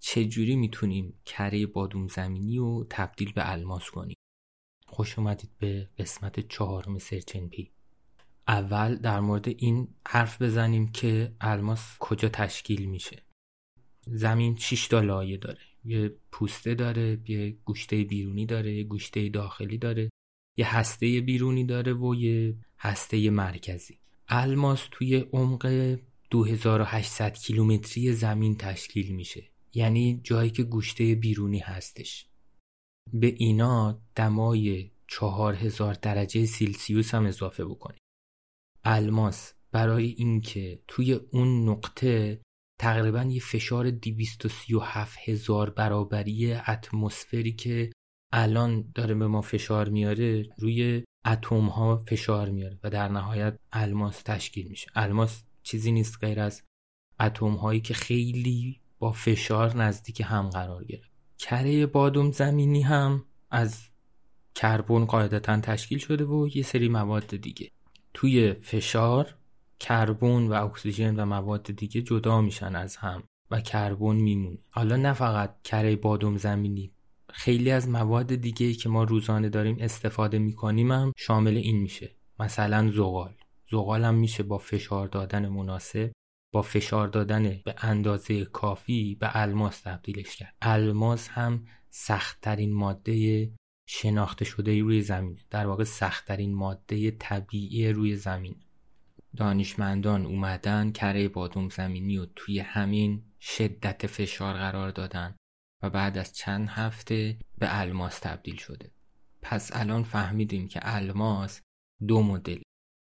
چجوری می‌تونیم کره بادوم زمینی رو تبدیل به الماس کنیم؟ خوش اومدید به قسمت چهارم سرچن پی. اول در مورد این حرف بزنیم که الماس کجا تشکیل میشه. زمین 6 تا لایه داره. یه پوسته داره یه گوشته بیرونی داره یه گوشته داخلی داره یه هسته بیرونی داره و یه هسته مرکزی. الماس توی عمق 2800 کیلومتری زمین تشکیل میشه. یعنی جایی که گوشته بیرونی هستش. به اینا دمای 4000 درجه سیلسیوس هم اضافه بکنیم. الماس برای اینکه توی اون نقطه تقریبا یه فشار 237 هزار برابری اتمسفری که الان داره به ما فشار میاره روی اتم ها فشار میاره و در نهایت الماس تشکیل میشه. الماس چیزی نیست غیر از اتم هایی که خیلی با فشار نزدیک هم قرار گرفت. کره بادوم زمینی هم از کربن قاعدتا تشکیل شده و یه سری مواد دیگه. توی فشار کربن و اکسیژن و مواد دیگه جدا میشن از هم و کربن میمونه. حالا نه فقط کره بادوم زمینی خیلی از مواد دیگه که ما روزانه داریم استفاده می‌کنیم هم شامل این میشه. مثلا زغال. زغال هم میشه با فشار دادن مناسب با فشار دادن به اندازه کافی به الماس تبدیلش کرد. الماس هم سختترین ماده شناخته شده روی زمین در واقع سختترین ماده طبیعی روی زمین دانشمندان اومدن کره بادوم زمینی و توی همین شدت فشار قرار دادن و بعد از چند هفته به الماس تبدیل شده. پس الان فهمیدیم که الماس دو مدل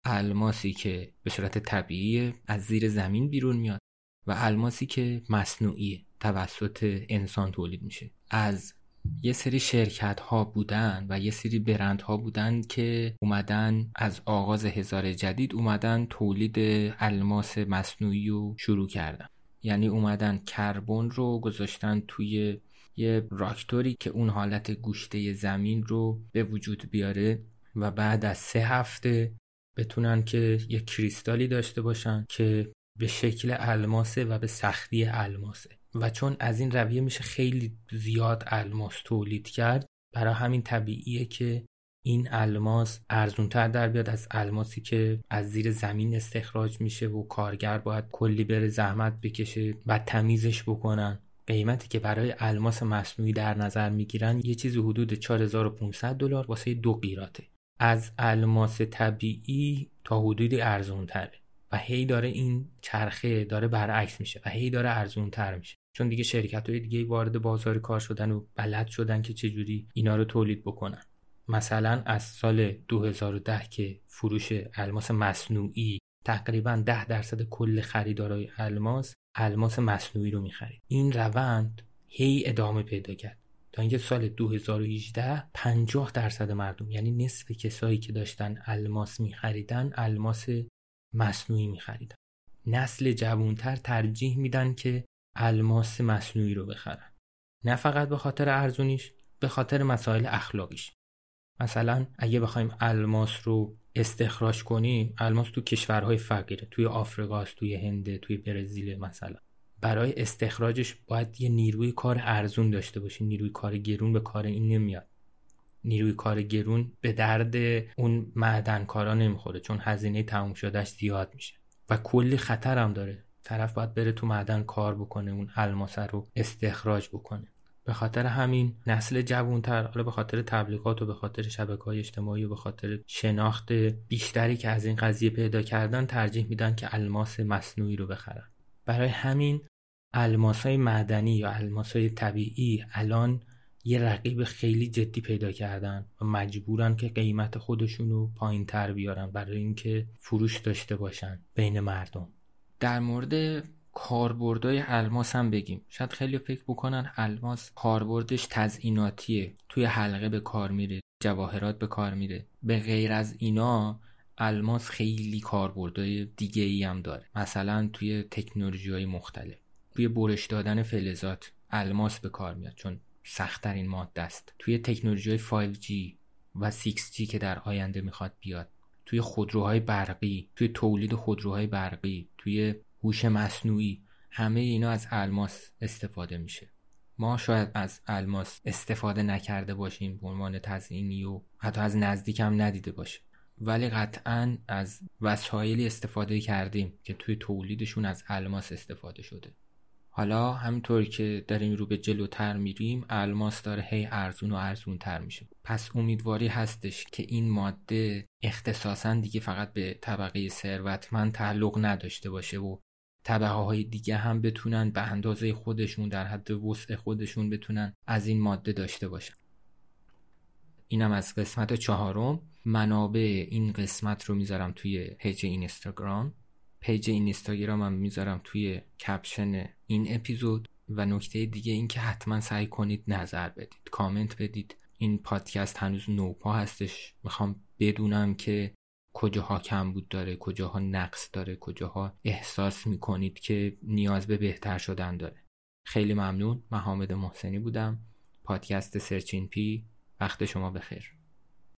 الماسی که به صورت طبیعی از زیر زمین بیرون میاد و الماسی که مصنوعی توسط انسان تولید میشه. از یه سری شرکت ها بودن و یه سری برند ها بودن که اومدن از آغاز هزار جدید اومدن تولید الماس مصنوعی رو شروع کردن. یعنی اومدن کربن رو گذاشتن توی یه راکتوری که اون حالت گوشته زمین رو به وجود بیاره و بعد از سه هفته بتونن که یه کریستالی داشته باشن که به شکل الماسه و به سختی الماسه. و چون از این رویه میشه خیلی زیاد الماس تولید کرد برای همین طبیعیه که این الماس ارزونتر در بیاد از الماسی که از زیر زمین استخراج میشه و کارگر باید کلی بره زحمت بکشه و تمیزش بکنن. قیمتی که برای الماس مصنوعی در نظر می‌گیرن یه چیزی حدود 4500 دلار واسه دو قیراته از الماس طبیعی تا حدودی ارزون تره و هی داره این چرخه داره برعکس میشه و هی داره ارزون تر میشه. چون دیگه شرکت های دیگه وارد بازار کار شدن و بلد شدن که چجوری اینا رو تولید بکنن. مثلا از سال 2010 که فروش الماس مصنوعی تقریبا 10 درصد کل خریدارای الماس الماس مصنوعی رو می‌خرید. این روند هی ادامه پیدا کرد. تا اینکه سال 2018 50 درصد مردم یعنی نصف کسایی که داشتن الماس میخریدن الماس مصنوعی میخریدن. نسل جوانتر ترجیح میدن که الماس مصنوعی رو بخرن. نه فقط به خاطر ارزونیش به خاطر مسائل اخلاقیش. مثلا اگه بخوایم الماس رو استخراج کنیم الماس تو کشورهای فقیره توی آفریقاست توی هند توی برزیل مثلا. برای استخراجش باید یه نیروی کار ارزون داشته باشی. نیروی کار گرون به کار این نمیاد. نیروی کار گرون به درد اون معدنکارا نمی‌خوره چون هزینه تموم شدهش زیاد میشه. و کلی خطر هم داره. طرف باید بره تو معدن کار بکنه اون الماس رو استخراج بکنه. به خاطر همین نسل جوانتر حالا به خاطر تبلیغات و به خاطر شبکه های اجتماعی و به خاطر شناخت بیشتری که از این قضیه پیدا کردن ترجیح میدن که الماس مصنوعی رو بخرن. برای همین الماس های معدنی یا الماس های طبیعی الان یه رقیب خیلی جدی پیدا کردن و مجبورن که قیمت خودشونو پایین تر بیارن برای اینکه فروش داشته باشن بین مردم. در مورد کاربردهای الماس هم بگیم. شاید خیلی فکر بکنن الماس کاربردش تزئیناتیه. توی حلقه به کار میره جواهرات به کار میره. به غیر از اینا الماس خیلی کاربردهای دیگه ای هم داره. مثلا توی تکنولوژی های مختلف. توی برش دادن فلزات الماس به کار میاد چون سختترین ماده است. توی تکنولوژی 5G و 6G که در آینده می‌خواد بیاد توی خودروهای برقی توی تولید خودروهای برقی توی هوش مصنوعی همه اینا از الماس استفاده میشه. ما شاید از الماس استفاده نکرده باشیم به عنوان تزئینی و حتی از نزدیک هم ندیده باشیم ولی قطعا از وسایلی استفاده کردیم که توی تولیدشون از الماس استفاده شده. حالا همینطور که داریم رو به جلوتر میریم الماس داره هی ارزون و ارزون تر میشه. پس امیدواری هستش که این ماده اختصاصا دیگه فقط به طبقه ثروتمند تعلق نداشته باشه و طبقه های دیگه هم بتونن به اندازه خودشون در حد وسع خودشون بتونن از این ماده داشته باشن. اینم از قسمت چهارم. منابع این قسمت رو می‌ذارم توی page اینستاگرام. page اینستاگرام هم می‌ذارم توی caption این اپیزود و نکته دیگه این که حتما سعی کنید نظر بدید کامنت بدید. این پادکست هنوز نوپا هستش. می‌خوام بدونم که کجاها کم بود داره کجاها نقص داره کجاها احساس می‌کنید که نیاز به بهتر شدن داره. خیلی ممنون. من حامد محسنی بودم. پادکست سرچین پی. وقت شما بخیر.